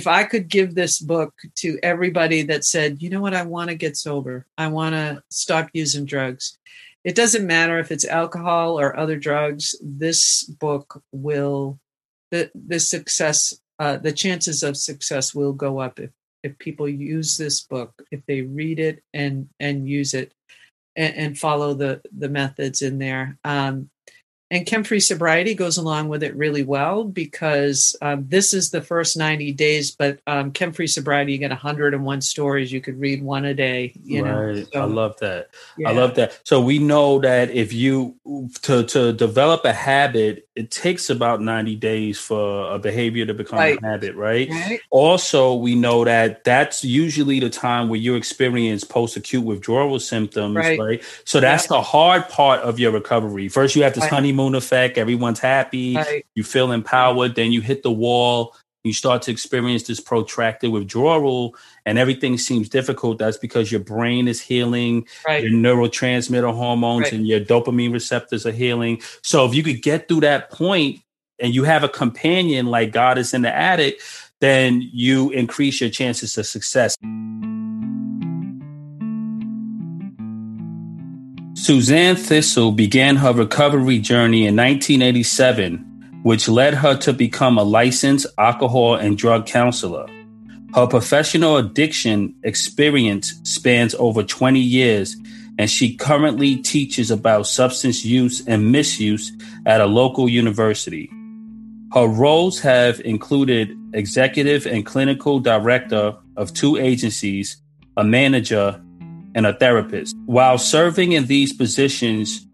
if I could give this book to everybody that said, you know what, I want to get sober, I want to stop using drugs. It doesn't matter if it's alcohol or other drugs. This book will the the success uh, the chances of success will go up if if people use this book if they read it and and use it and, and follow the the methods in there um, and chem free sobriety goes along with it really well because um, this is the first 90 days but um, chem free sobriety you get 101 stories you could read one a day you right. know so, i love that yeah. i love that so we know that if you to to develop a habit it takes about 90 days for a behavior to become right. a habit right? right also we know that that's usually the time where you experience post-acute withdrawal symptoms right, right? so that's the hard part of your recovery first you have this honeymoon honeymoon effect. Everyone's happy. Right. You feel empowered. Then you hit the wall. You start to experience this protracted withdrawal, and everything seems difficult. That's because your brain is healing, right. your neurotransmitter hormones right. and your dopamine receptors are healing. So, if you could get through that point and you have a companion like God is in the attic, then you increase your chances of success. Suzanne Thistle began her recovery journey in 1987, which led her to become a licensed alcohol and drug counselor. Her professional addiction experience spans over 20 years, and she currently teaches about substance use and misuse at a local university. Her roles have included executive and clinical director of two agencies, a manager, and a therapist. While serving in these positions,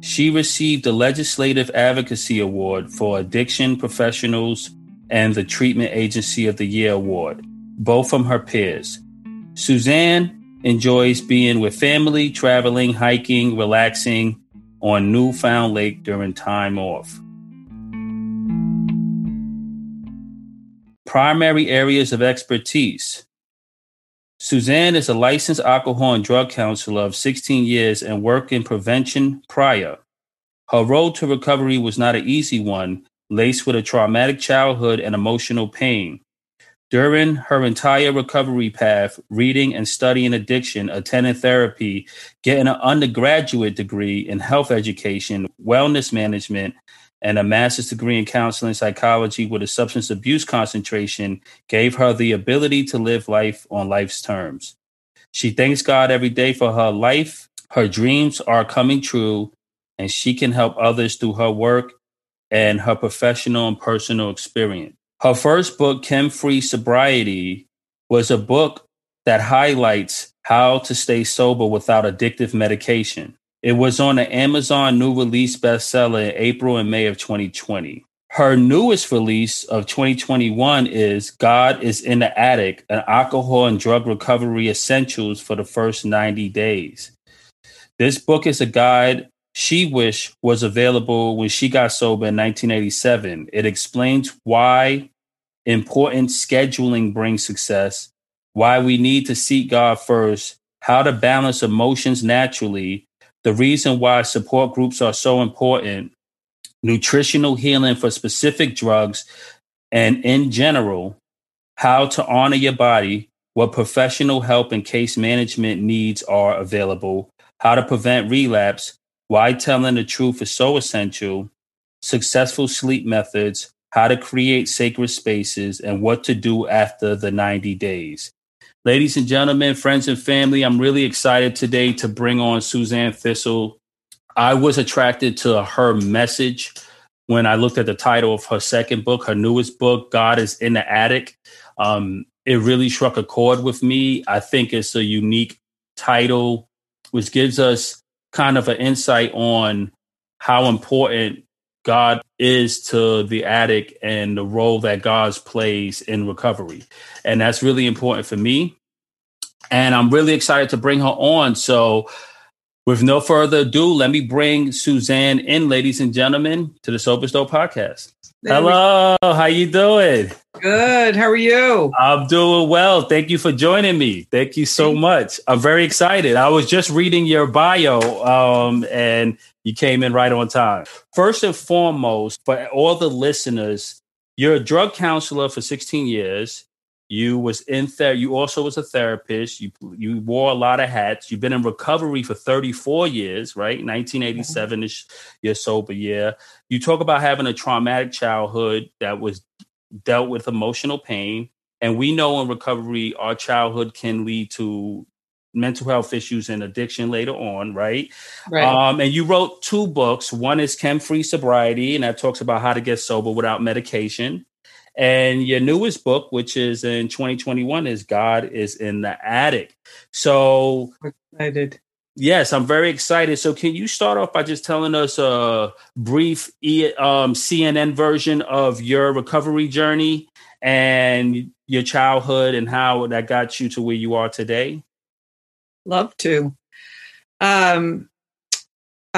she received the Legislative Advocacy Award for Addiction Professionals and the Treatment Agency of the Year Award, both from her peers. Suzanne enjoys being with family, traveling, hiking, relaxing on Newfound Lake during time off. Primary areas of expertise Suzanne is a licensed alcohol and drug counselor of 16 years and worked in prevention prior. Her road to recovery was not an easy one, laced with a traumatic childhood and emotional pain. During her entire recovery path, reading and studying addiction, attending therapy, getting an undergraduate degree in health education, wellness management, and a master's degree in counseling psychology with a substance abuse concentration gave her the ability to live life on life's terms. She thanks God every day for her life. Her dreams are coming true, and she can help others through her work and her professional and personal experience. Her first book, Chem Free Sobriety, was a book that highlights how to stay sober without addictive medication. It was on the Amazon new release bestseller in April and May of 2020. Her newest release of 2021 is God is in the Attic, an alcohol and drug recovery essentials for the first 90 days. This book is a guide she wished was available when she got sober in 1987. It explains why important scheduling brings success, why we need to seek God first, how to balance emotions naturally, the reason why support groups are so important, nutritional healing for specific drugs, and in general, how to honor your body, what professional help and case management needs are available, how to prevent relapse, why telling the truth is so essential, successful sleep methods, how to create sacred spaces, and what to do after the 90 days. Ladies and gentlemen, friends and family, I'm really excited today to bring on Suzanne Thistle. I was attracted to her message when I looked at the title of her second book, her newest book, God is in the Attic. Um, it really struck a chord with me. I think it's a unique title, which gives us kind of an insight on how important God is to the addict and the role that God plays in recovery. And that's really important for me. And I'm really excited to bring her on. So, with no further ado, let me bring Suzanne in, ladies and gentlemen, to the Sober Stoic podcast. There Hello, how you doing? Good. How are you? I'm doing well. Thank you for joining me. Thank you so much. I'm very excited. I was just reading your bio, um, and you came in right on time. First and foremost, for all the listeners, you're a drug counselor for 16 years. You was in there. You also was a therapist. You you wore a lot of hats. You've been in recovery for 34 years, right? 1987 is your sober year. You talk about having a traumatic childhood that was dealt with emotional pain. And we know in recovery, our childhood can lead to mental health issues and addiction later on, right? Right. Um, and you wrote two books. One is Chem Free Sobriety, and that talks about how to get sober without medication. And your newest book, which is in 2021, is God is in the Attic. So excited. Yes, I'm very excited. So, can you start off by just telling us a brief um, CNN version of your recovery journey and your childhood and how that got you to where you are today? Love to. Um,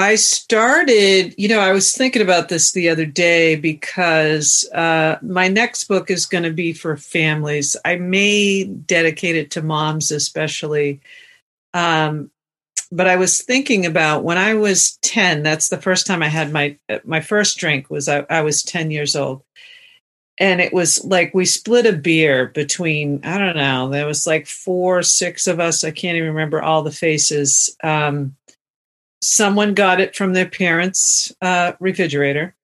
I started, you know, I was thinking about this the other day because uh, my next book is going to be for families. I may dedicate it to moms, especially. Um, but I was thinking about when I was 10, that's the first time I had my my first drink was I, I was 10 years old and it was like we split a beer between i don't know there was like four six of us i can't even remember all the faces um, someone got it from their parents uh, refrigerator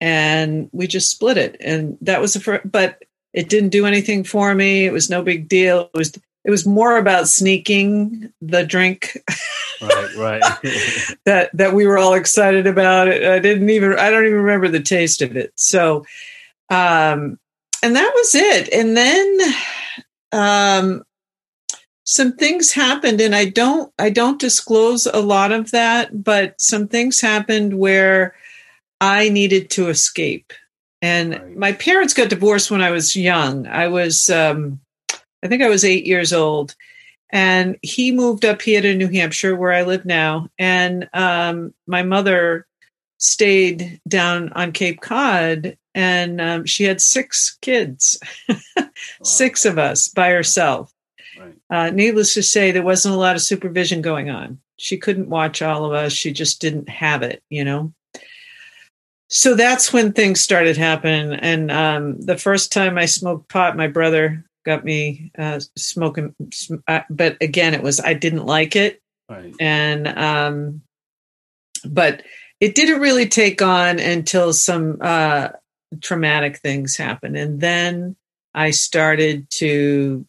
and we just split it. And that was the first but it didn't do anything for me. It was no big deal. It was it was more about sneaking the drink right right. that that we were all excited about. It i didn't even i don't even remember the taste of it. So um, and that was it. And then um, some things happened, and I don't I don't disclose a lot of that, but some things happened where I needed to escape. And right. my parents got divorced when I was young. I was um, I think I was eight years old. And he moved up here to New Hampshire, where I live now. And um, my mother stayed down on Cape Cod and um, she had six kids, wow. six of us by herself. Uh, needless to say, there wasn't a lot of supervision going on. She couldn't watch all of us. She just didn't have it, you know. So that's when things started happening. And um, the first time I smoked pot, my brother got me uh, smoking. Uh, but again, it was I didn't like it, right. and um, but it didn't really take on until some uh, traumatic things happened. And then I started to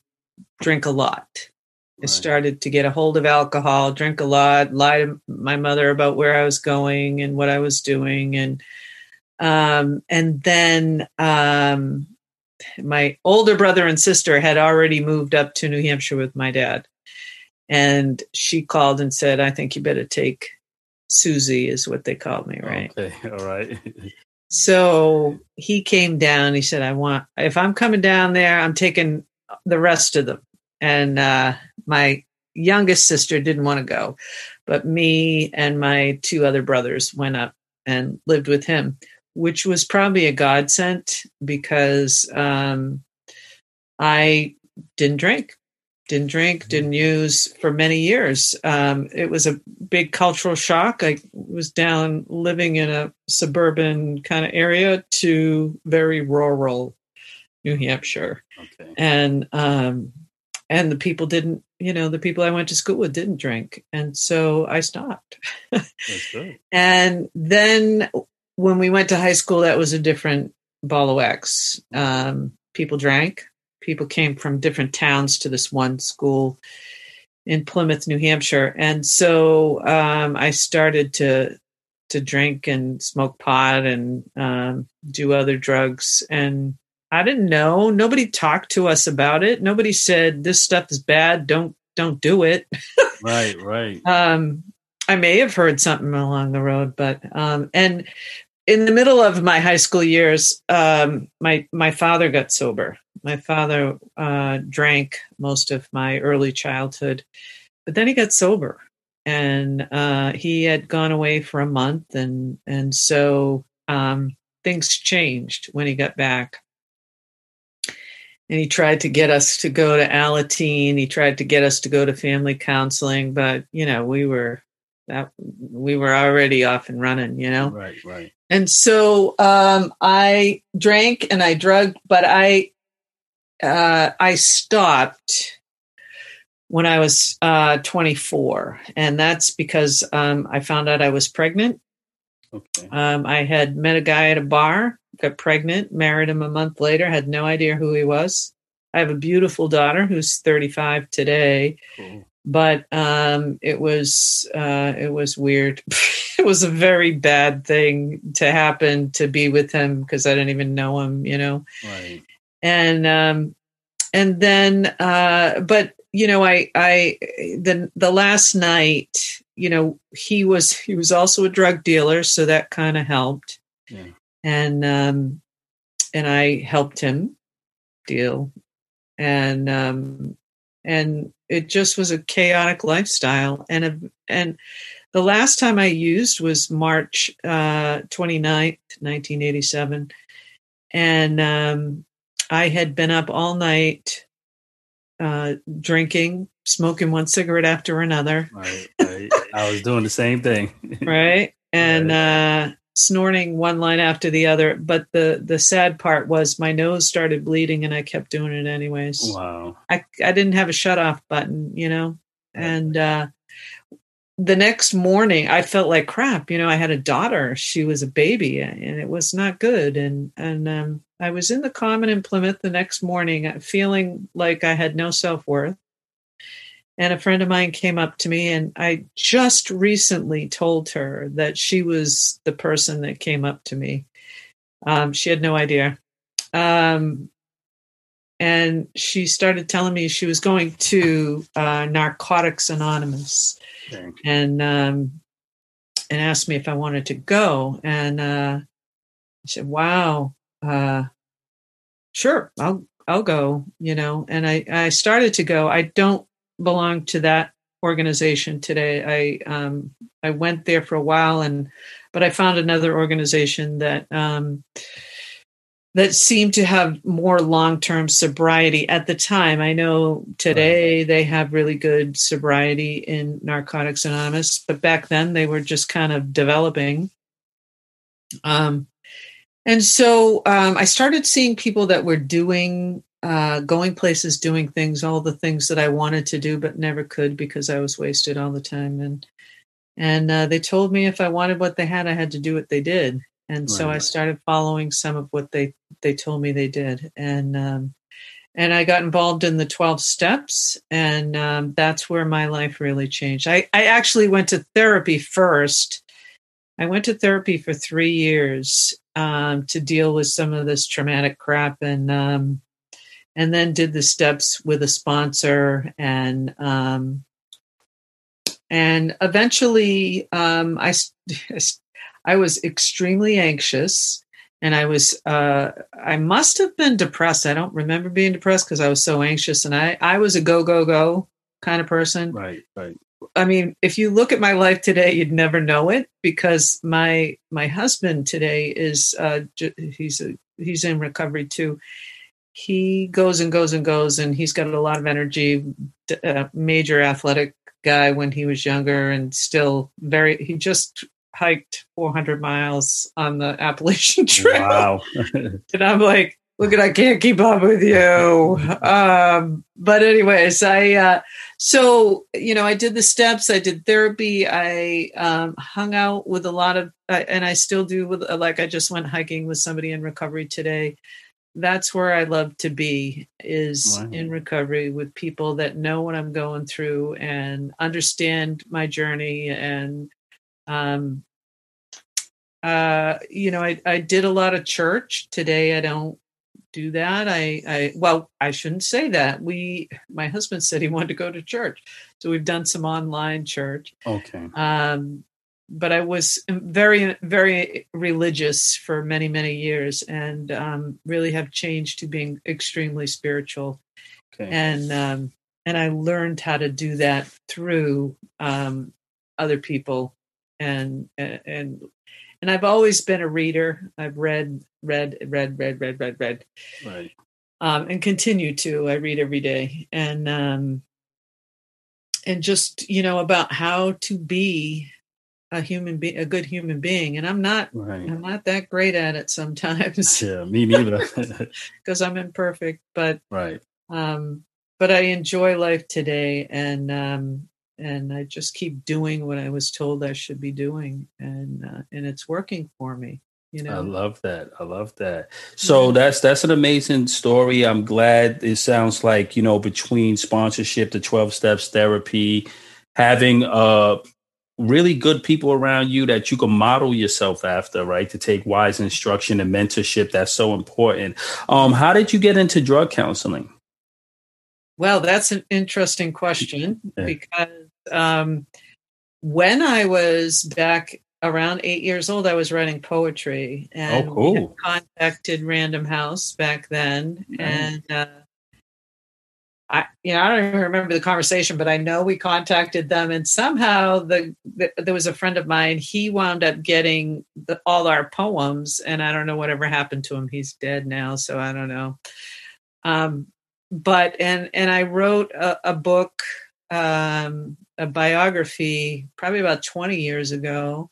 drink a lot. Right. I started to get a hold of alcohol, drink a lot, lie to my mother about where I was going and what I was doing. And um, and then um, my older brother and sister had already moved up to New Hampshire with my dad. And she called and said, I think you better take Susie is what they called me, right? Okay, all right. so he came down. He said, "I want if I'm coming down there, I'm taking the rest of them." And uh, my youngest sister didn't want to go, but me and my two other brothers went up and lived with him, which was probably a godsend because um, I didn't drink didn't drink, mm-hmm. didn't use for many years. Um, it was a big cultural shock. I was down living in a suburban kind of area to very rural New Hampshire, okay. and um, and the people didn't, you know, the people I went to school with didn't drink, and so I stopped. and then when we went to high school, that was a different ball of wax. Um, people drank people came from different towns to this one school in Plymouth, New Hampshire, and so um, I started to to drink and smoke pot and um, do other drugs, and I didn't know. Nobody talked to us about it. Nobody said this stuff is bad. Don't don't do it. right, right. Um, I may have heard something along the road, but um, and in the middle of my high school years, um, my my father got sober. My father uh, drank most of my early childhood, but then he got sober, and uh, he had gone away for a month, and and so um, things changed when he got back. And he tried to get us to go to Alateen. He tried to get us to go to family counseling, but you know we were that we were already off and running. You know, right, right. And so um, I drank and I drugged, but I uh, I stopped when I was uh, 24, and that's because um, I found out I was pregnant. Okay. Um, I had met a guy at a bar, got pregnant, married him a month later, had no idea who he was. I have a beautiful daughter who's 35 today, Cool. but um, it was uh, it was weird. it was a very bad thing to happen to be with him because I didn't even know him, you know Right. and um and then uh but you know i i the the last night you know he was he was also a drug dealer so that kind of helped. Yeah. and um and i helped him deal. And um and it just was a chaotic lifestyle. And a, and the last time i used was march uh 29th 1987 and um I had been up all night uh, drinking, smoking one cigarette after another, Right. Right. I was doing the same thing. right? And uh, snorting one line after the other. But the the sad part was my nose started bleeding, and I kept doing it anyways. wow. I I didn't have a shut off button, you know, and uh, the next morning I felt like crap. You know, I had a daughter; she was a baby, and it was not good. And and um, I was in the common in Plymouth the next morning, uh, feeling like I had no self worth. And a friend of mine came up to me, and I just recently told her that she was the person that came up to me. Um, she had no idea. Um, and she started telling me she was going to uh, Narcotics Anonymous And um, and asked me if I wanted to go. And uh, I said, "Wow, uh, sure, I'll I'll go." You know, and I I started to go. I don't belong to that organization today. I um, I went there for a while, and but I found another organization that. Um, that seemed to have more long-term sobriety at the time. I know today they have really good sobriety in Narcotics Anonymous, but back then they were just kind of developing. Um, and so um, I started seeing people that were doing, uh, going places, doing things, all the things that I wanted to do but never could because I was wasted all the time. And and uh, they told me if I wanted what they had, I had to do what they did. And so I started following some of what they they told me they did, and um, and I got involved in the twelve steps, and um, that's where my life really changed. I I actually went to therapy first. I went to therapy for three years um, to deal with some of this traumatic crap, and um, and then did the steps with a sponsor, and um, and eventually um, I s- I was extremely anxious and I was uh, I must have been depressed. I don't remember being depressed because I was so anxious and I I was a go go go kind of person. Right. Right. I mean, if you look at my life today, you'd never know it because my my husband today is uh, he's a, he's in recovery too. He goes and goes and goes, and he's got a lot of energy. Uh, major athletic guy when he was younger, and still very. He just hiked 400 miles on the Appalachian Trail Wow. and I'm like, look at I can't keep up with you. Um, but anyways, I uh, so you know I did the steps, I did therapy, I um, hung out with a lot of, uh, and I still do with like I just went hiking with somebody in recovery today. That's where I love to be is Wow. in recovery with people that know what I'm going through and understand my journey and um uh you know i i did a lot of church. Today i don't do that. I i well i shouldn't say that. We my husband said he wanted to go to church. So we've done some online church. Okay. um but i was very very religious for many many years and um really have changed to being extremely spiritual. Okay. and um, and I learned how to do that through um, other people, and and and I've always been a reader. I've read, read, read, read, read, read, read, right. um, and continue to. I read every day, and um, and just you know about how to be a human being, a good human being, and I'm not. Right. I'm not that great at it sometimes Yeah, me neither. because I'm imperfect. But right. um, but I enjoy life today, and um, and I just keep doing what I was told I should be doing, and uh, and it's working for me. You know? I love that. I love that. So that's that's an amazing story. I'm glad it sounds like, you know, between sponsorship, the 12 steps therapy, having uh really good people around you that you can model yourself after, right? To take wise instruction and mentorship. That's so important. Um, how did you get into drug counseling? Well, that's an interesting question Yeah. because um, when I was back around eight years old, I was writing poetry, and Oh, cool. contacted Random House back then, Nice. and uh, I, you know, I don't even remember the conversation, but I know we contacted them, and somehow the, the there was a friend of mine. He wound up getting the, all our poems, and I don't know whatever happened to him. He's dead now, so I don't know. Um, but and and I wrote a, a book, um, a biography, probably about twenty years ago,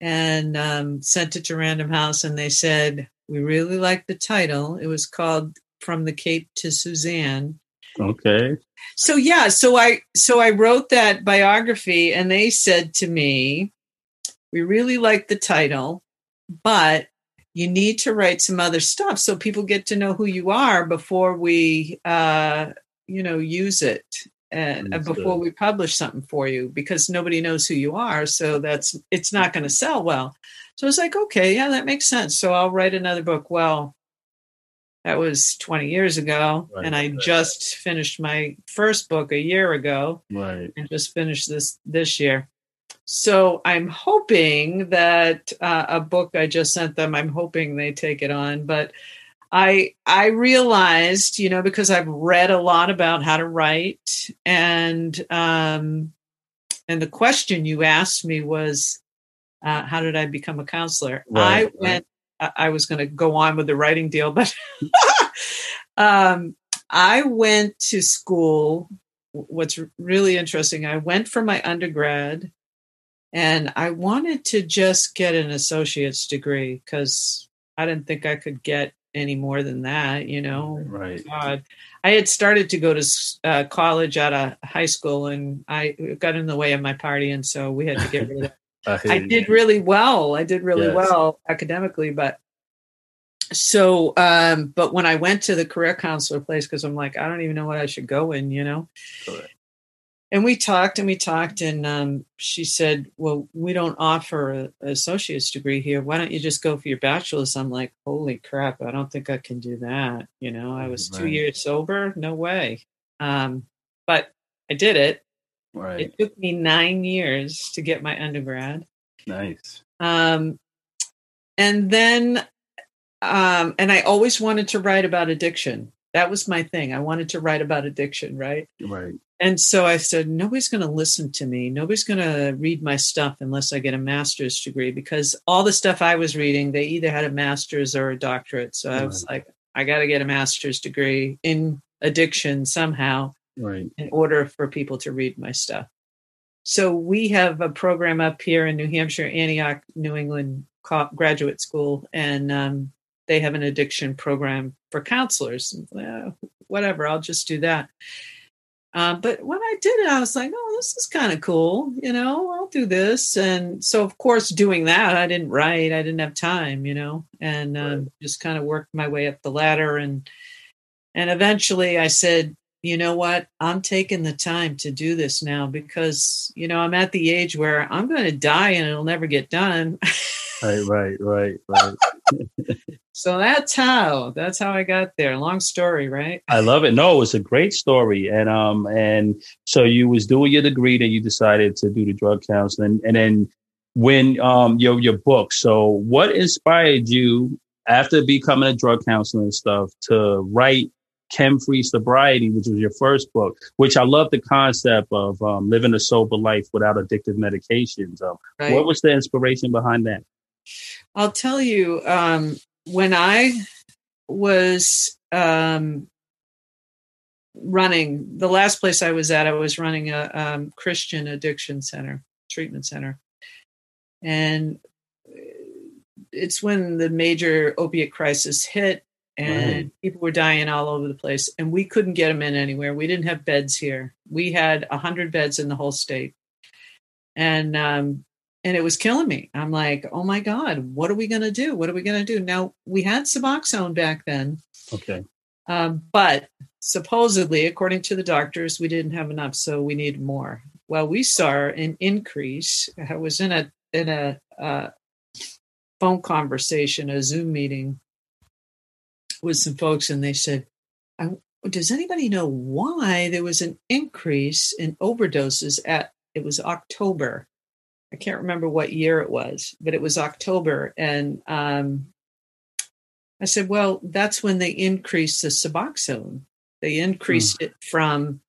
and um, sent it to Random House, and they said we really like the title. It was called "From the Cape to Suzanne." Okay. So yeah, so I so I wrote that biography, and they said to me, "We really like the title, but." You need to write some other stuff so people get to know who you are before we, uh, you know, use it and uh, before we publish something for you because nobody knows who you are. So that's it's not going to sell well. So I was like, okay, yeah, that makes sense. So I'll write another book. Well, that was 20 years ago, Right, and I right. just finished my first book a year ago, Right. and just finished this this year. So I'm hoping that uh, a book I just sent them. I'm hoping they take it on, but I I realized, you know, because I've read a lot about how to write, and um, and the question you asked me was, uh, how did I become a counselor? Right, I right. went. I I was going to go on with the writing deal, but um, I went to school. What's really interesting, I went for my undergrad and I wanted to just get an associate's degree because I didn't think I could get any more than that, you know. Right. God. I had started to go to uh, college out of high school and I got in the way of my party. And so we had to get rid of hear I did really well. I did really Yes. well academically, but so um but when I went to the career counselor place because I'm like I don't even know what I should go in, you know. Correct. And we talked and we talked and um she said, "Well, we don't offer a, a associate's degree here. Why don't you just go for your bachelor's?" I'm like, "Holy crap, I don't think I can do that." You know, I was 2 years sober, no way. Um but I did it. Right. It took me 9 years to get my undergrad. Nice. Um, and then, um, and I always wanted to write about addiction. That was my thing. I wanted to write about addiction, right? Right. And so I said, nobody's going to listen to me. Nobody's going to read my stuff unless I get a master's degree because all the stuff I was reading, they either had a master's or a doctorate. So I was like, I got to get a master's degree in addiction somehow Right. in order for people to read my stuff. So we have a program up here in New Hampshire, Antioch, New England Graduate School, and um, they have an addiction program for counselors. Well, whatever, I'll just do that. Um, but when I did it, I was like, oh, this is kind of cool. You know, I'll do this. And so, of course, doing that, I didn't write, I didn't have time, you know, and um, Right. just kind of worked my way up the ladder. And, and eventually I said, you know what? I'm taking the time to do this now because, you know, I'm at the age where I'm going to die and it'll never get done. Right. Right. Right. Right. so that's how, that's how I got there. Long story, right? I love it. No, it's a great story. And um and so you was doing your degree, then you decided to do the drug counseling, and then when um your your book. So what inspired you after becoming a drug counselor and stuff to write Chem Free Sobriety, which was your first book, which I love the concept of um, living a sober life without addictive medications. Um, Right. What was the inspiration behind that? I'll tell you, um, when I was um, running, the last place I was at, I was running a um, Christian addiction center, treatment center. and it's when the major opiate crisis hit and right. people were dying all over the place and we couldn't get them in anywhere we didn't have beds here we had 100 beds in the whole state and um and it was killing me. I'm like oh my god what are we going to do? What are we going to do? Now we had suboxone back then. Okay. Um, but supposedly according to the doctors we didn't have enough so we needed more. Well we saw an increase. I was in a in a uh, phone conversation a zoom meeting with some folks and they said, does anybody know why there was an increase in overdoses at it was October. I can't remember what year it was, but it was October. And um, I said, well, that's when they increased the Suboxone. They increased mm. it from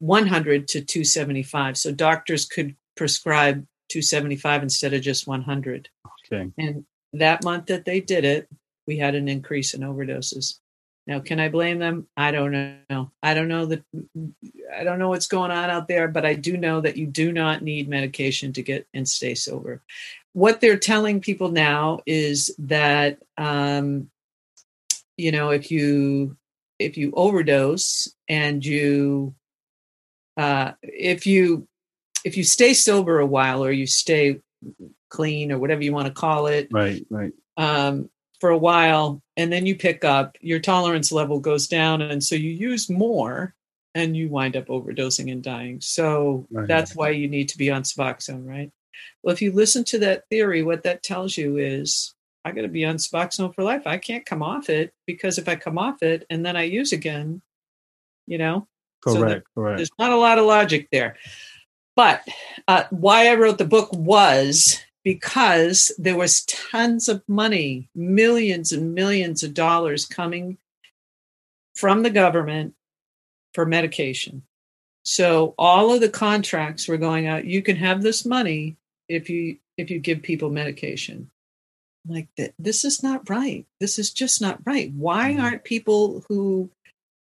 100 to 275. So doctors could prescribe 275 instead of just 100. Okay. And that month that they did it, we had an increase in overdoses. Now, can I blame them? I don't know. I don't know that I don't know what's going on out there, but I do know that you do not need medication to get and stay sober. What they're telling people now is that um, you know if you if you overdose and you uh, if you if you stay sober a while or you stay clean or whatever you want to call it, right, right. Um, for a while and then you pick up your tolerance level goes down and so you use more and you wind up overdosing and dying. So right. that's why you need to be on suboxone right? Well if you listen to that theory what that tells you is i got to be on suboxone for life. I can't come off it because if i come off it and then i use again you know? Correct so there, correct. there's not a lot of logic there. But uh, why i wrote the book was because there was tons of money, millions and millions of dollars coming from the government for medication. So all of the contracts were going out. You can have this money if you if you give people medication. Like that, this is not right. This is just not right. Why mm-hmm. aren't people who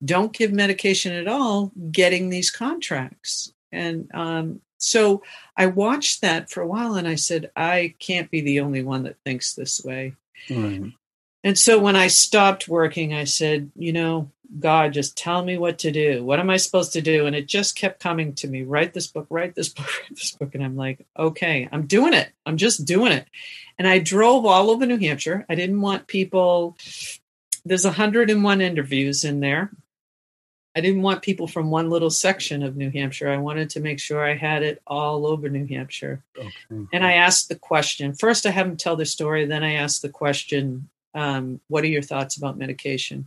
don't give medication at all getting these contracts? And um, so I watched that for a while and I said, I can't be the only one that thinks this way. Right. And so when I stopped working, I said, you know, God, just tell me what to do. What am I supposed to do? And it just kept coming to me write this book, write this book, write this book. And I'm like, okay, I'm doing it. I'm just doing it. And I drove all over New Hampshire. I didn't want people, there's 101 interviews in there. I didn't want people from one little section of New Hampshire. I wanted to make sure I had it all over New Hampshire. Okay. And I asked the question first, I have them tell their story. Then I asked the question, um, What are your thoughts about medication?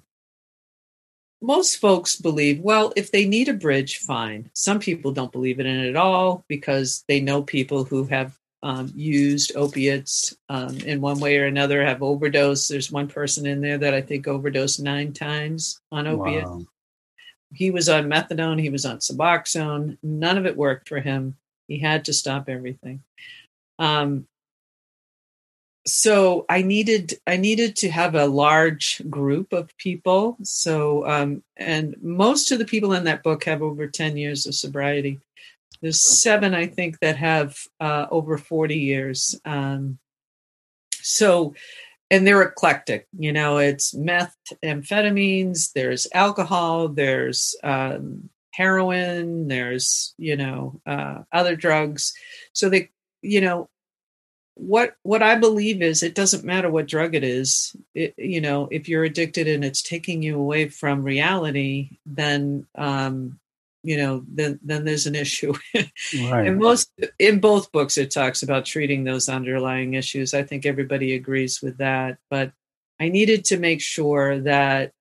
Most folks believe, well, if they need a bridge, fine. Some people don't believe in it at all because they know people who have um, used opiates um, in one way or another, have overdosed. There's one person in there that I think overdosed nine times on opiates. Wow he was on methadone, he was on Suboxone. None of it worked for him. He had to stop everything. Um, so I needed I needed to have a large group of people. So um, and most of the people in that book have over ten years of sobriety. There's seven, I think, that have uh, over forty years. Um, so and they're eclectic. You know, it's meth, amphetamines, there's alcohol, there's um, heroin, there's you know uh, other drugs. So they, you know, what what I believe is it doesn't matter what drug it is. It, you know, if you're addicted and it's taking you away from reality, then um, you know then then there's an issue. Right. and most in both books it talks about treating those underlying issues. I think everybody agrees with that but i needed to make sure that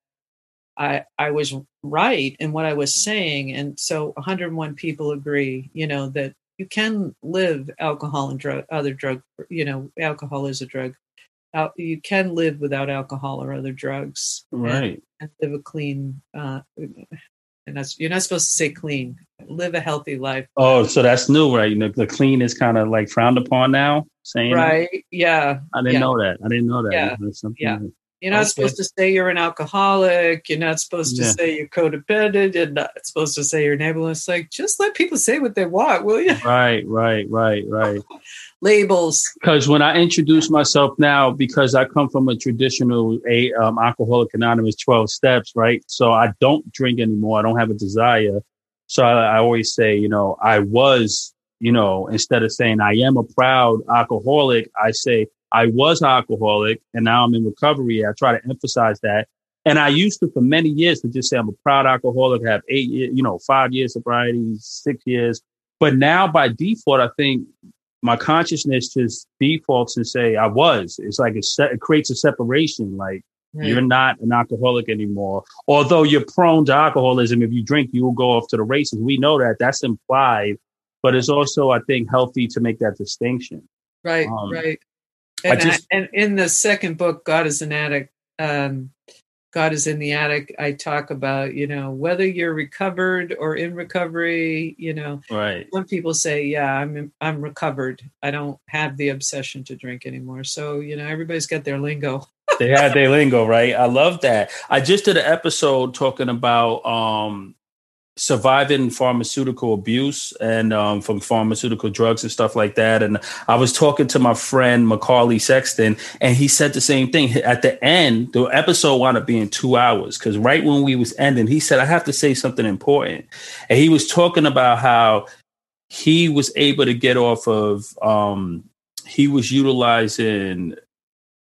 i i was right in what i was saying and so 101 people agree you know that you can live alcohol and drug other drug you know alcohol is a drug. You can live without alcohol or other drugs right. and, and live a clean uh, and that's you're not supposed to say clean. Live a healthy life. Oh, so that's new, right? You know, the clean is kind of like frowned upon now. Saying right, that? yeah. I didn't yeah. know that. I didn't know that. Yeah, yeah. You're not okay. supposed to say you're an alcoholic. You're not supposed to yeah. say you're codependent. You're not supposed to say you're enabled. It's like just let people say what they want, will you? Right, right, right, right. labels. Because when I introduce myself now, because I come from a traditional a um, Alcoholic Anonymous twelve steps, right? So I don't drink anymore. I don't have a desire. So I, I always say, you know, I was, you know, instead of saying I am a proud alcoholic, I say I was alcoholic and now I'm in recovery. I try to emphasize that. And I used to, for many years, to just say I'm a proud alcoholic, have eight, you know, five years sobriety, six years. But now by default, I think my consciousness just defaults and say I was. It's like it, se- it creates a separation. Like right. you're not an alcoholic anymore. Although you're prone to alcoholism, if you drink, you will go off to the races. We know that. That's implied. But it's also, I think, healthy to make that distinction. Right, um, right. And, just, I, and in the second book, God is an addict. Um, God is in the attic. I talk about, you know, whether you're recovered or in recovery, you know. Right. Some people say, yeah, I'm I'm recovered. I don't have the obsession to drink anymore. So, you know, everybody's got their lingo. they had their lingo, right? I love that. I just did an episode talking about um surviving pharmaceutical abuse and um, from pharmaceutical drugs and stuff like that. And I was talking to my friend Macaulay Sexton, and he said the same thing. At the end, the episode wound up being two hours because right when we was ending, he said, "I have to say something important," and he was talking about how he was able to get off of. Um, he was utilizing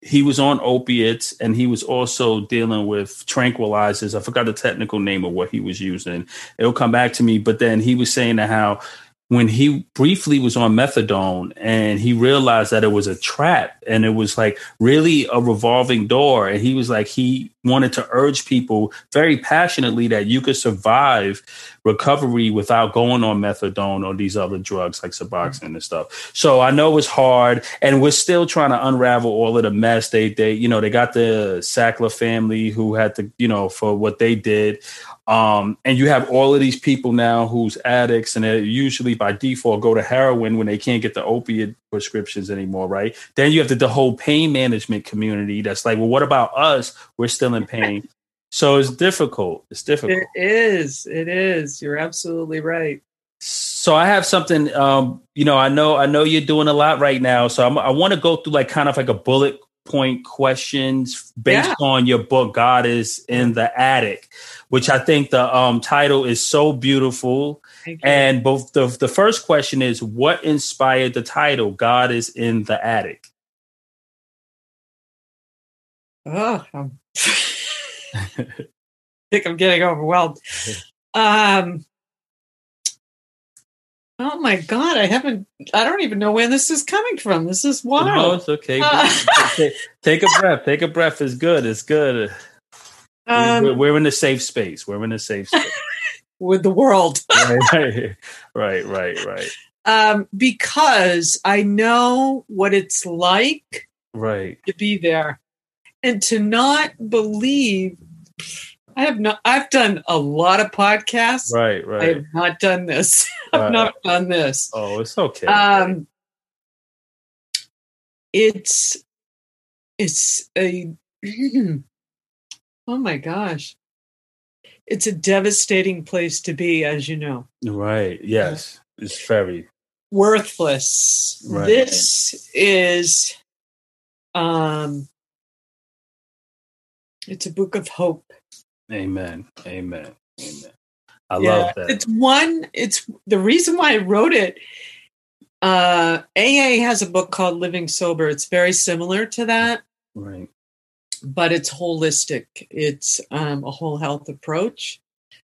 he was on opiates and he was also dealing with tranquilizers. I forgot the technical name of what he was using. It'll come back to me. But then he was saying how when he briefly was on methadone and he realized that it was a trap and it was like really a revolving door. And he was like he wanted to urge people very passionately that you could survive recovery without going on methadone or these other drugs like suboxone and stuff. So i know it's hard and we're still trying to unravel all of the mess. They they you know they got the sackler family who had to you know for what they did um, and you have all of these people now who's addicts, and they usually by default go to heroin when they can't get the opiate prescriptions anymore, right? Then you have the, the whole pain management community that's like, well, what about us? We're still in pain. so it's difficult. It's difficult. It is. It is. You're absolutely right. So I have something. Um, you know, I know, I know you're doing a lot right now. So I'm, I want to go through like kind of like a bullet point questions based yeah. on your book, God is in the attic which I think the um, title is so beautiful. And both the the first question is, what inspired the title? God is in the attic. Oh, I think I'm getting overwhelmed. Um, oh my god, I haven't. I don't even know where this is coming from. This is wild. No, it's okay. Uh, take, take a breath. Take a breath. It's good. It's good. Um, we're, we're, in a safe space. We're in a safe space. with the world. right, right, right, right. Um, because I know what it's like right to be there and to not believe I have not I've done a lot of podcasts. Right, right. I have not done this. I've right. not done this. Oh, it's okay. Um it's it's a Oh my gosh. It's a devastating place to be, as you know. Right. Yes. It's very worthless. Right. This is um it's a book of hope. Amen. Amen. Amen. I yeah, love that. It's one, it's the reason why I wrote it. Uh AA has a book called Living Sober. It's very similar to that. Right but it's holistic. It's um, a whole health approach.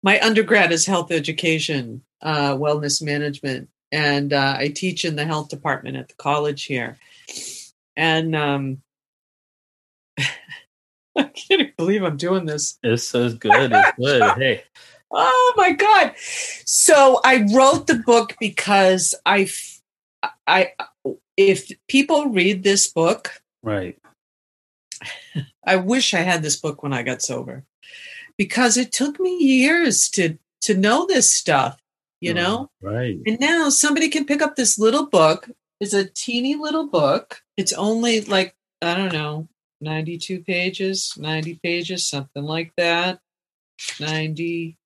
My undergrad is health education, uh, wellness management, and uh, I teach in the health department at the college here. And um, I can't believe I'm doing this. It's so good. It's good. hey. Oh my god! So I wrote the book because I, I, if people read this book, right, I wish I had this book when I got sober because it took me years to to know this stuff, you know? Mm, right. And now somebody can pick up this little book. It's a teeny little book. It's only like, I don't know, 92 pages, 90 pages, something like that. 90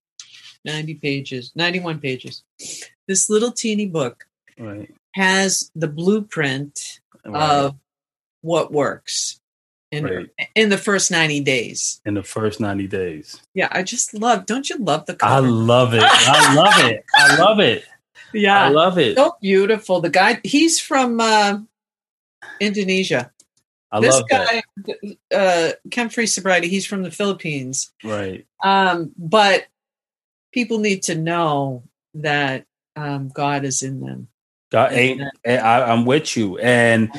90 pages, 91 pages. This little teeny book. Right. has the blueprint Right. of what works in Right. in the first 90 days. in the first 90 days. Yeah, I just love. Don't you love the cover? I love it. I love it. I love it. Yeah. I love it. so beautiful. The guy, he's from uh, Indonesia. I this love that. guy, uh, Chem Free Sobriety, he's from the Philippines. Right. Um, but people need to know that um, God is in them. God, ain't, I, I'm with you. And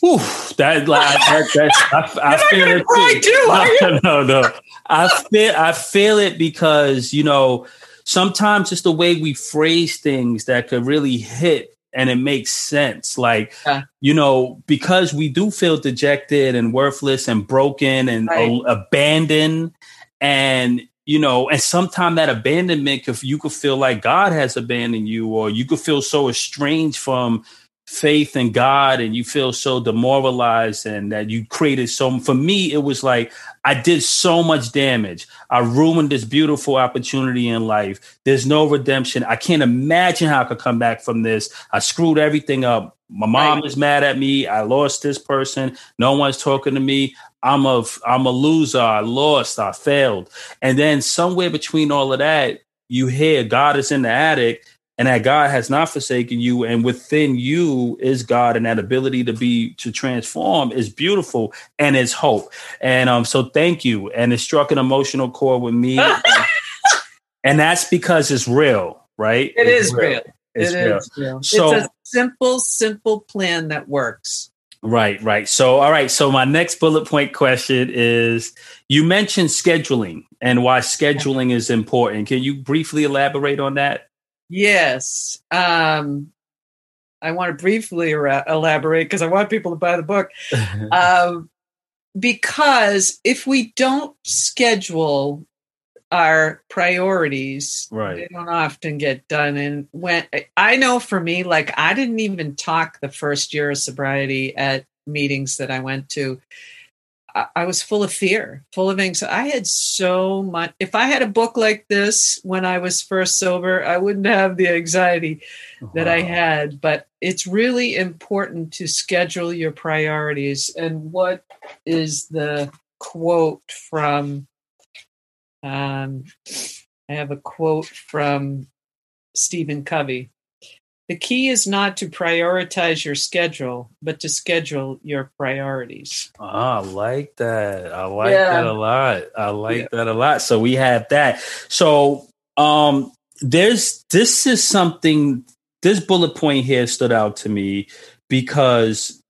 whew, that, like, that, that's, I, I feel it too, are you? No, no, no. I feel, I feel it because, you know, sometimes it's the way we phrase things that could really hit and it makes sense. Like, Yeah. you know, because we do feel dejected and worthless and broken and Right. a- abandoned. And, you know, and sometimes that abandonment, could, you could feel like God has abandoned you, or you could feel so estranged from faith in God and you feel so demoralized and that you created so for me it was like I did so much damage. I ruined this beautiful opportunity in life. There's no redemption. I can't imagine how I could come back from this. I screwed everything up. My mom Right. is mad at me. I lost this person. No one's talking to me. I'm a I'm a loser. I lost. I failed. And then somewhere between all of that, you hear God is in the Addict and that God has not forsaken you, and within you is God, and that ability to be to transform is beautiful and it's hope. And um, so thank you. And it struck an emotional chord with me, and that's because it's real, right? It It's is real. It's It real. is real. So- it's a simple, simple plan that works. Right, right. So, all right. So, my next bullet point question is you mentioned scheduling and why scheduling is important. Can you briefly elaborate on that? Yes. Um, I want to briefly era- elaborate because I want people to buy the book. um, because if we don't schedule our priorities, Right. they don't often get done. And when I know for me, like I didn't even talk the first year of sobriety at meetings that I went to. I, was full of fear, full of anxiety. I had so much. If I had a book like this when I was first sober, I wouldn't have the anxiety that I had. But it's really important to schedule your priorities. And what is the quote from? Um, I have a quote from Stephen Covey. The key is not to prioritize your schedule, but to schedule your priorities. Ah, I like that. I like Yeah. that a lot. I like Yeah. that a lot. So we have that. So um there's this is something this bullet point here stood out to me because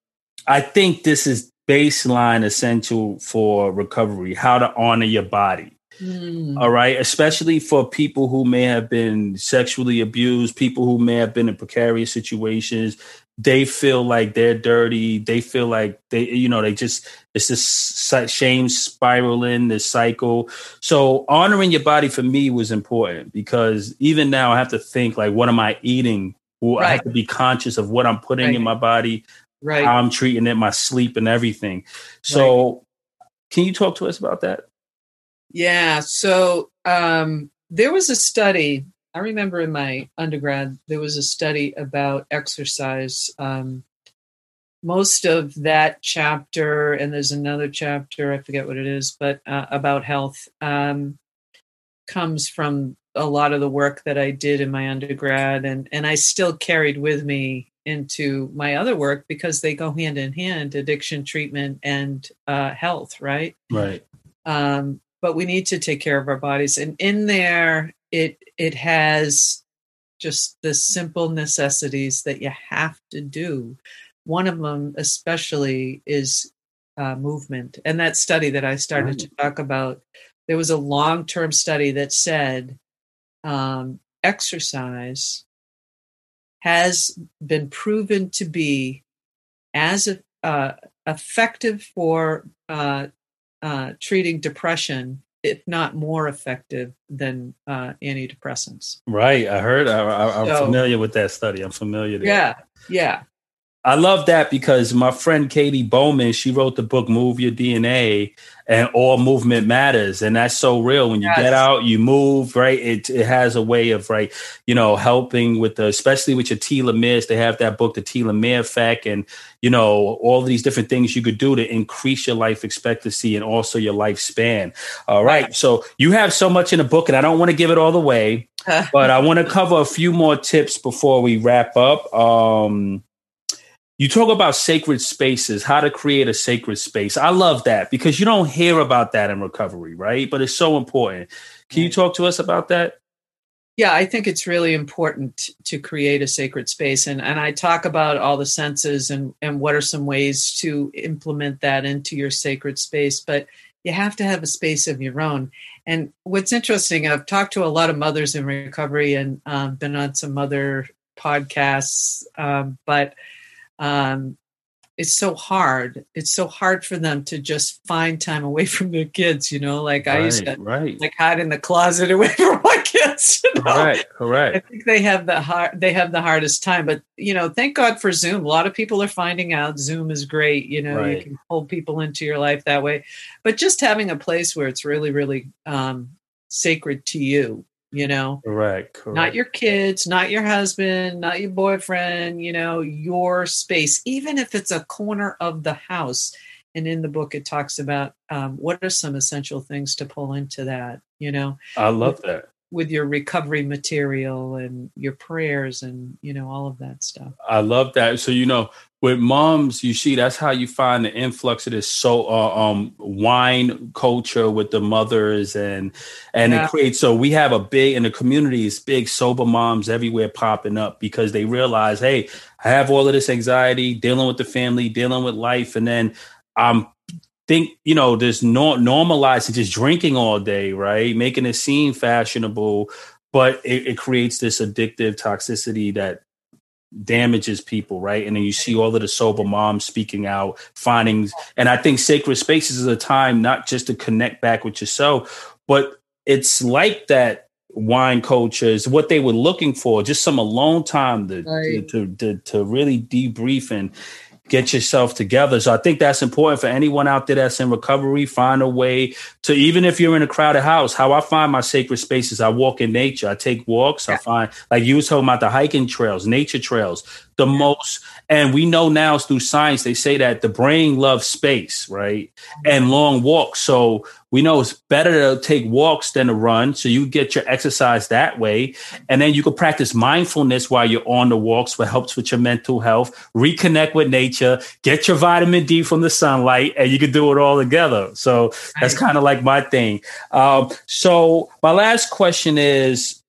I think this is baseline essential for recovery, how to honor your body. Mm. All right. Especially for people who may have been sexually abused, people who may have been in precarious situations. They feel like they're dirty. They feel like they, you know, they just, it's this shame spiraling, this cycle. So honoring your body for me was important because even now I have to think like, what am I eating? Well, I have to be conscious of what I'm putting in my body, Right. how I'm treating it, my sleep and everything. So can you talk to us about that? Yeah. So um, there was a study. I remember in my undergrad, there was a study about exercise. Um, most of that chapter, and there's another chapter, I forget what it is, but uh, about health, um, comes from a lot of the work that I did in my undergrad, and and I still carried with me into my other work because they go hand in hand: addiction treatment and uh, health, right? Right. um, but we need to take care of our bodies. And in there it it has just the simple necessities that you have to do. One of them especially is uh, movement. And that study that i started to talk about there was a long-term study that said um, exercise has been proven to be as uh, effective for uh, uh, treating depression, if not more effective than uh, antidepressants. Right. I heard. I, I, I'm So- familiar with that study. I'm familiar. Yeah, yeah. I love that because my friend Katie Bowman, she wrote the book Move Your DNA and all movement matters. And that's so real. When you yes. get out, you move, right? It, it has a way of, right, you know, helping with the, especially with your telomeres. They have that book, The Telomere Effect, and, you know, all these different things you could do to increase your life expectancy and also your lifespan. All right. So you have so much in the book, and I don't want to give it all away, but I want to cover a few more tips before we wrap up. Um, you talk about sacred spaces, how to create a sacred space. I love that because you don't hear about that in recovery, right? But it's so important. Can you talk to us about that? Yeah, I think it's really important to create a sacred space. And, and I talk about all the senses and, and what are some ways to implement that into your sacred space. But you have to have a space of your own. And what's interesting, I've talked to a lot of mothers in recovery and um, been on some other podcasts, um, but um, it's so hard. It's so hard for them to just find time away from their kids, you know, like right, I used to right. like hide in the closet away from my kids. You know? Right, correct. I think they have the hard they have the hardest time. But you know, thank God for Zoom. A lot of people are finding out Zoom is great. You know, right. you can pull people into your life that way. But just having a place where it's really, really um, sacred to you you know? Correct, correct, not your kids not your husband not your boyfriend you know your space. Even if it's a corner of the house and in the book it talks about um, what are some essential things to pull into that you know? I love that. with your recovery material and your prayers and you know all of that stuff. I love that. So you know with moms you see that's how you find the influx of this so uh, um wine culture with the mothers and and yeah. it creates so we have a big in the community is big sober moms everywhere popping up because they realize hey i have all of this anxiety dealing with the family dealing with life and then i'm think you know this no, normalizing just drinking all day right making it seem fashionable but it, it, creates this addictive toxicity that damages people right and then you see all of the sober moms speaking out finding and i think sacred spaces is a time not just to connect back with yourself but it's like that wine culture is what they were looking for just some alone time to, right. to, to, to, to really debrief and get yourself together. So I think that's important for anyone out there that's in recovery. Find a way to, even if you're in a crowded house, how I find my sacred spaces, I walk in nature. I take walks. Yeah. I find, like you was talking about the hiking trails, nature trails the most and we know now through science they say that the brain loves space right mm-hmm. and long walks so we know it's better to take walks than to run so you get your exercise that way. And then you can practice mindfulness while you're on the walks what helps with your mental health. Reconnect with nature. Get your vitamin d from the sunlight and you can do it all together. So that's kind of like my thing. Um, so my last question is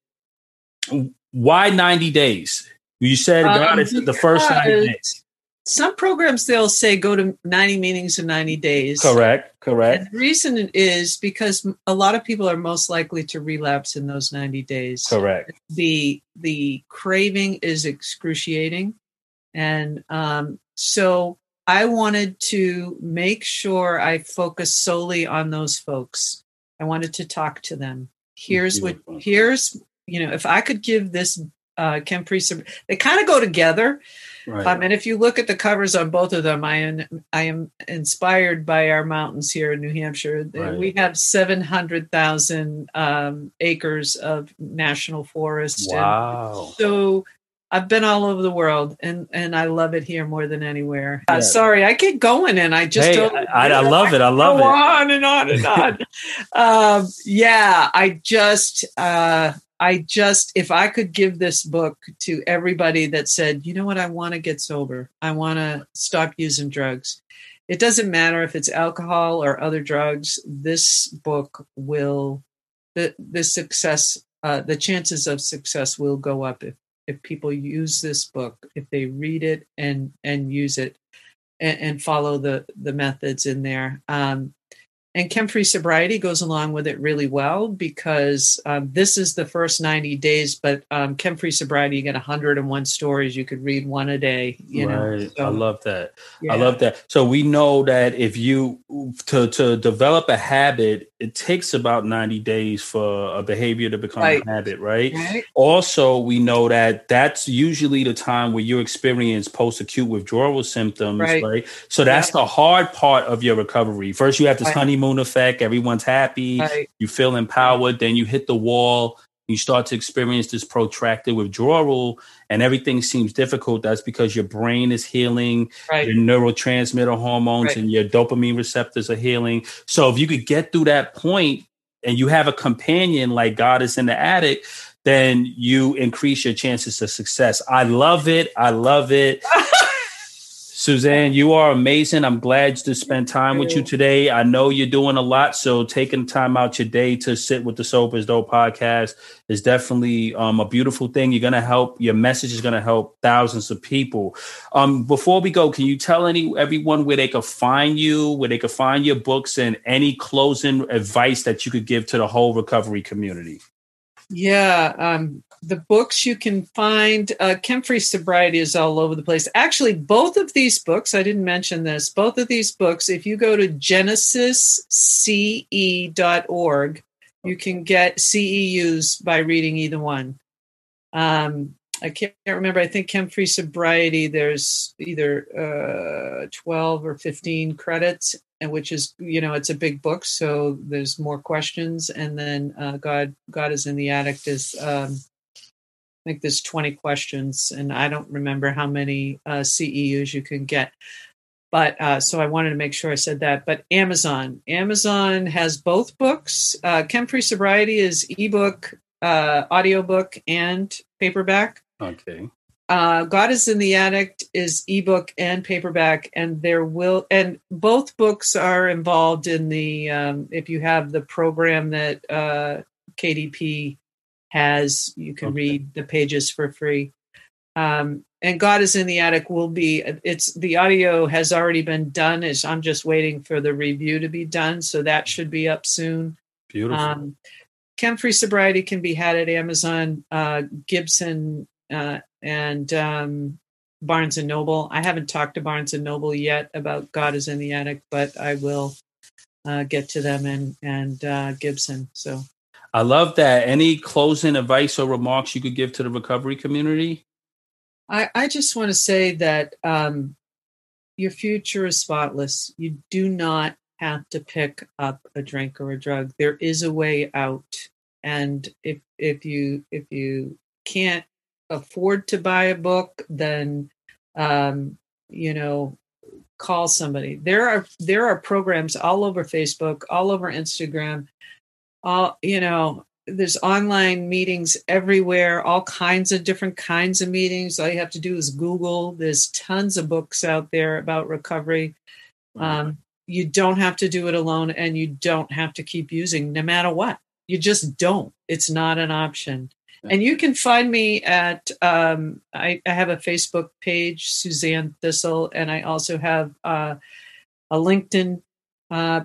why 90 days? You said um, God is the first 90 days. Some programs they'll say go to 90 meetings in 90 days. Correct, correct. And the reason is because a lot of people are most likely to relapse in those 90 days. Correct. The the craving is excruciating. And um, so I wanted to make sure I focus solely on those folks. I wanted to talk to them. Here's what here's you know if I could give this uh, Priest. They kind of go together. Right. Um, and if you look at the covers on both of them, I am I am inspired by our mountains here in New Hampshire. Right. We have seven hundred thousand um, acres of national forest. Wow! so I've been all over the world, and and I love it here more than anywhere. Uh, sorry, I get going, and I just hey, don't. I, I, love it. I love go it. On and on and on. um, yeah, I just uh, I just, if I could give this book to everybody that said, you know what, I want to get sober, I want to stop using drugs. It doesn't matter if it's alcohol or other drugs. This book will, the the success, uh, the chances of success will go up if if people use this book, if they read it and and use it, and, and follow the the methods in there. Um, and Chem Free Sobriety goes along with it really well because um, this is the first 90 days, but um, Chem Free Sobriety, you get 101 stories. You could read one a day. You right. know, so, I love that. Yeah. I love that. So we know that if you to to develop a habit, it takes about 90 days for a behavior to become Right. a habit, right? Right. Also, we know that that's usually the time where you experience post-acute withdrawal symptoms, right? Right. So that's the hard part of your recovery. First, you have this honeymoon effect. Everyone's happy. You feel empowered. Then you hit the wall. You start to experience this protracted withdrawal, and everything seems difficult. That's because your brain is healing Right. your neurotransmitter hormones Right. and your dopamine receptors are healing. So if you could get through that point and you have a companion like God is in the Addict, then you increase your chances of success. I love it. I love it. Suzanne, you are amazing. I'm glad to spend time with you today. I know you're doing a lot, so taking time out your day to sit with the Sober is Dope podcast is definitely um, a beautiful thing. You're going to help. Your message is going to help thousands of people. Um, before we go, can you tell any everyone where they could find you, where they could find your books, and any closing advice that you could give to the whole recovery community? Yeah, um, the books you can find, uh, Chem Free Sobriety is all over the place. Actually, both of these books, I didn't mention this, both of these books, if you go to genesisce.org, you can get CEUs by reading either one. Um, I can't remember. I think Chem Free Sobriety, there's either uh, 12 or 15 credits, and which is, you know, it's a big book, so there's more questions. And then uh, God, God is in the Addict is, um, I think there's 20 questions, and I don't remember how many uh, CEUs you can get. But uh, so I wanted to make sure I said that. But Amazon, Amazon has both books. Uh, Chem Free Sobriety is ebook, uh, audiobook, and paperback. Okay. Uh, God is in the Addict is ebook and paperback, and there will and both books are involved in the um, if you have the program that uh, KDP has, you can Okay. read the pages for free. Um, and God is in the Addict will be it's the audio has already been done. Is I'm just waiting for the review to be done, so that should be up soon. Beautiful. Um, Chem Free Sobriety can be had at Amazon, uh, Gibson, uh, and um, Barnes and Noble. I haven't talked to Barnes and Noble yet about God is in the Addict, but I will uh, get to them and and uh, Gibson. So I love that. Any closing advice or remarks you could give to the recovery community? I, I just want to say that um, your future is spotless. You do not have to pick up a drink or a drug. There is a way out, and if if you if you can't afford to buy a book, then um, you know call somebody. There are there are programs all over Facebook, all over Instagram. All you know, there's online meetings everywhere, all kinds of different kinds of meetings. All you have to do is Google. There's tons of books out there about recovery. Um, you don't have to do it alone, and you don't have to keep using no matter what. You just don't. It's not an option. And you can find me at, um, I, I have a Facebook page, Suzanne Thistle, and I also have uh, a LinkedIn uh,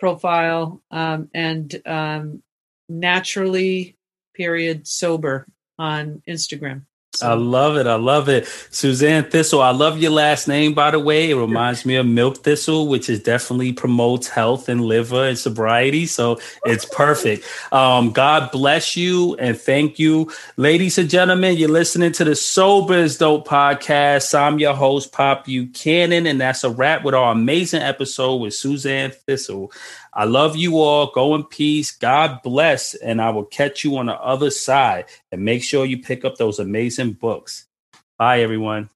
profile um, and um, naturally period sober on Instagram. I love it. I love it. Suzanne Thistle. I love your last name, by the way. It reminds me of Milk Thistle, which is definitely promotes health and liver and sobriety. So it's perfect. Um, God bless you and thank you. Ladies and gentlemen, you're listening to the Sober is Dope podcast. I'm your host, Pop Buchanan, and that's a wrap with our amazing episode with Suzanne Thistle. I love you all. Go in peace. God bless. And I will catch you on the other side. And make sure you pick up those amazing books. Bye, everyone.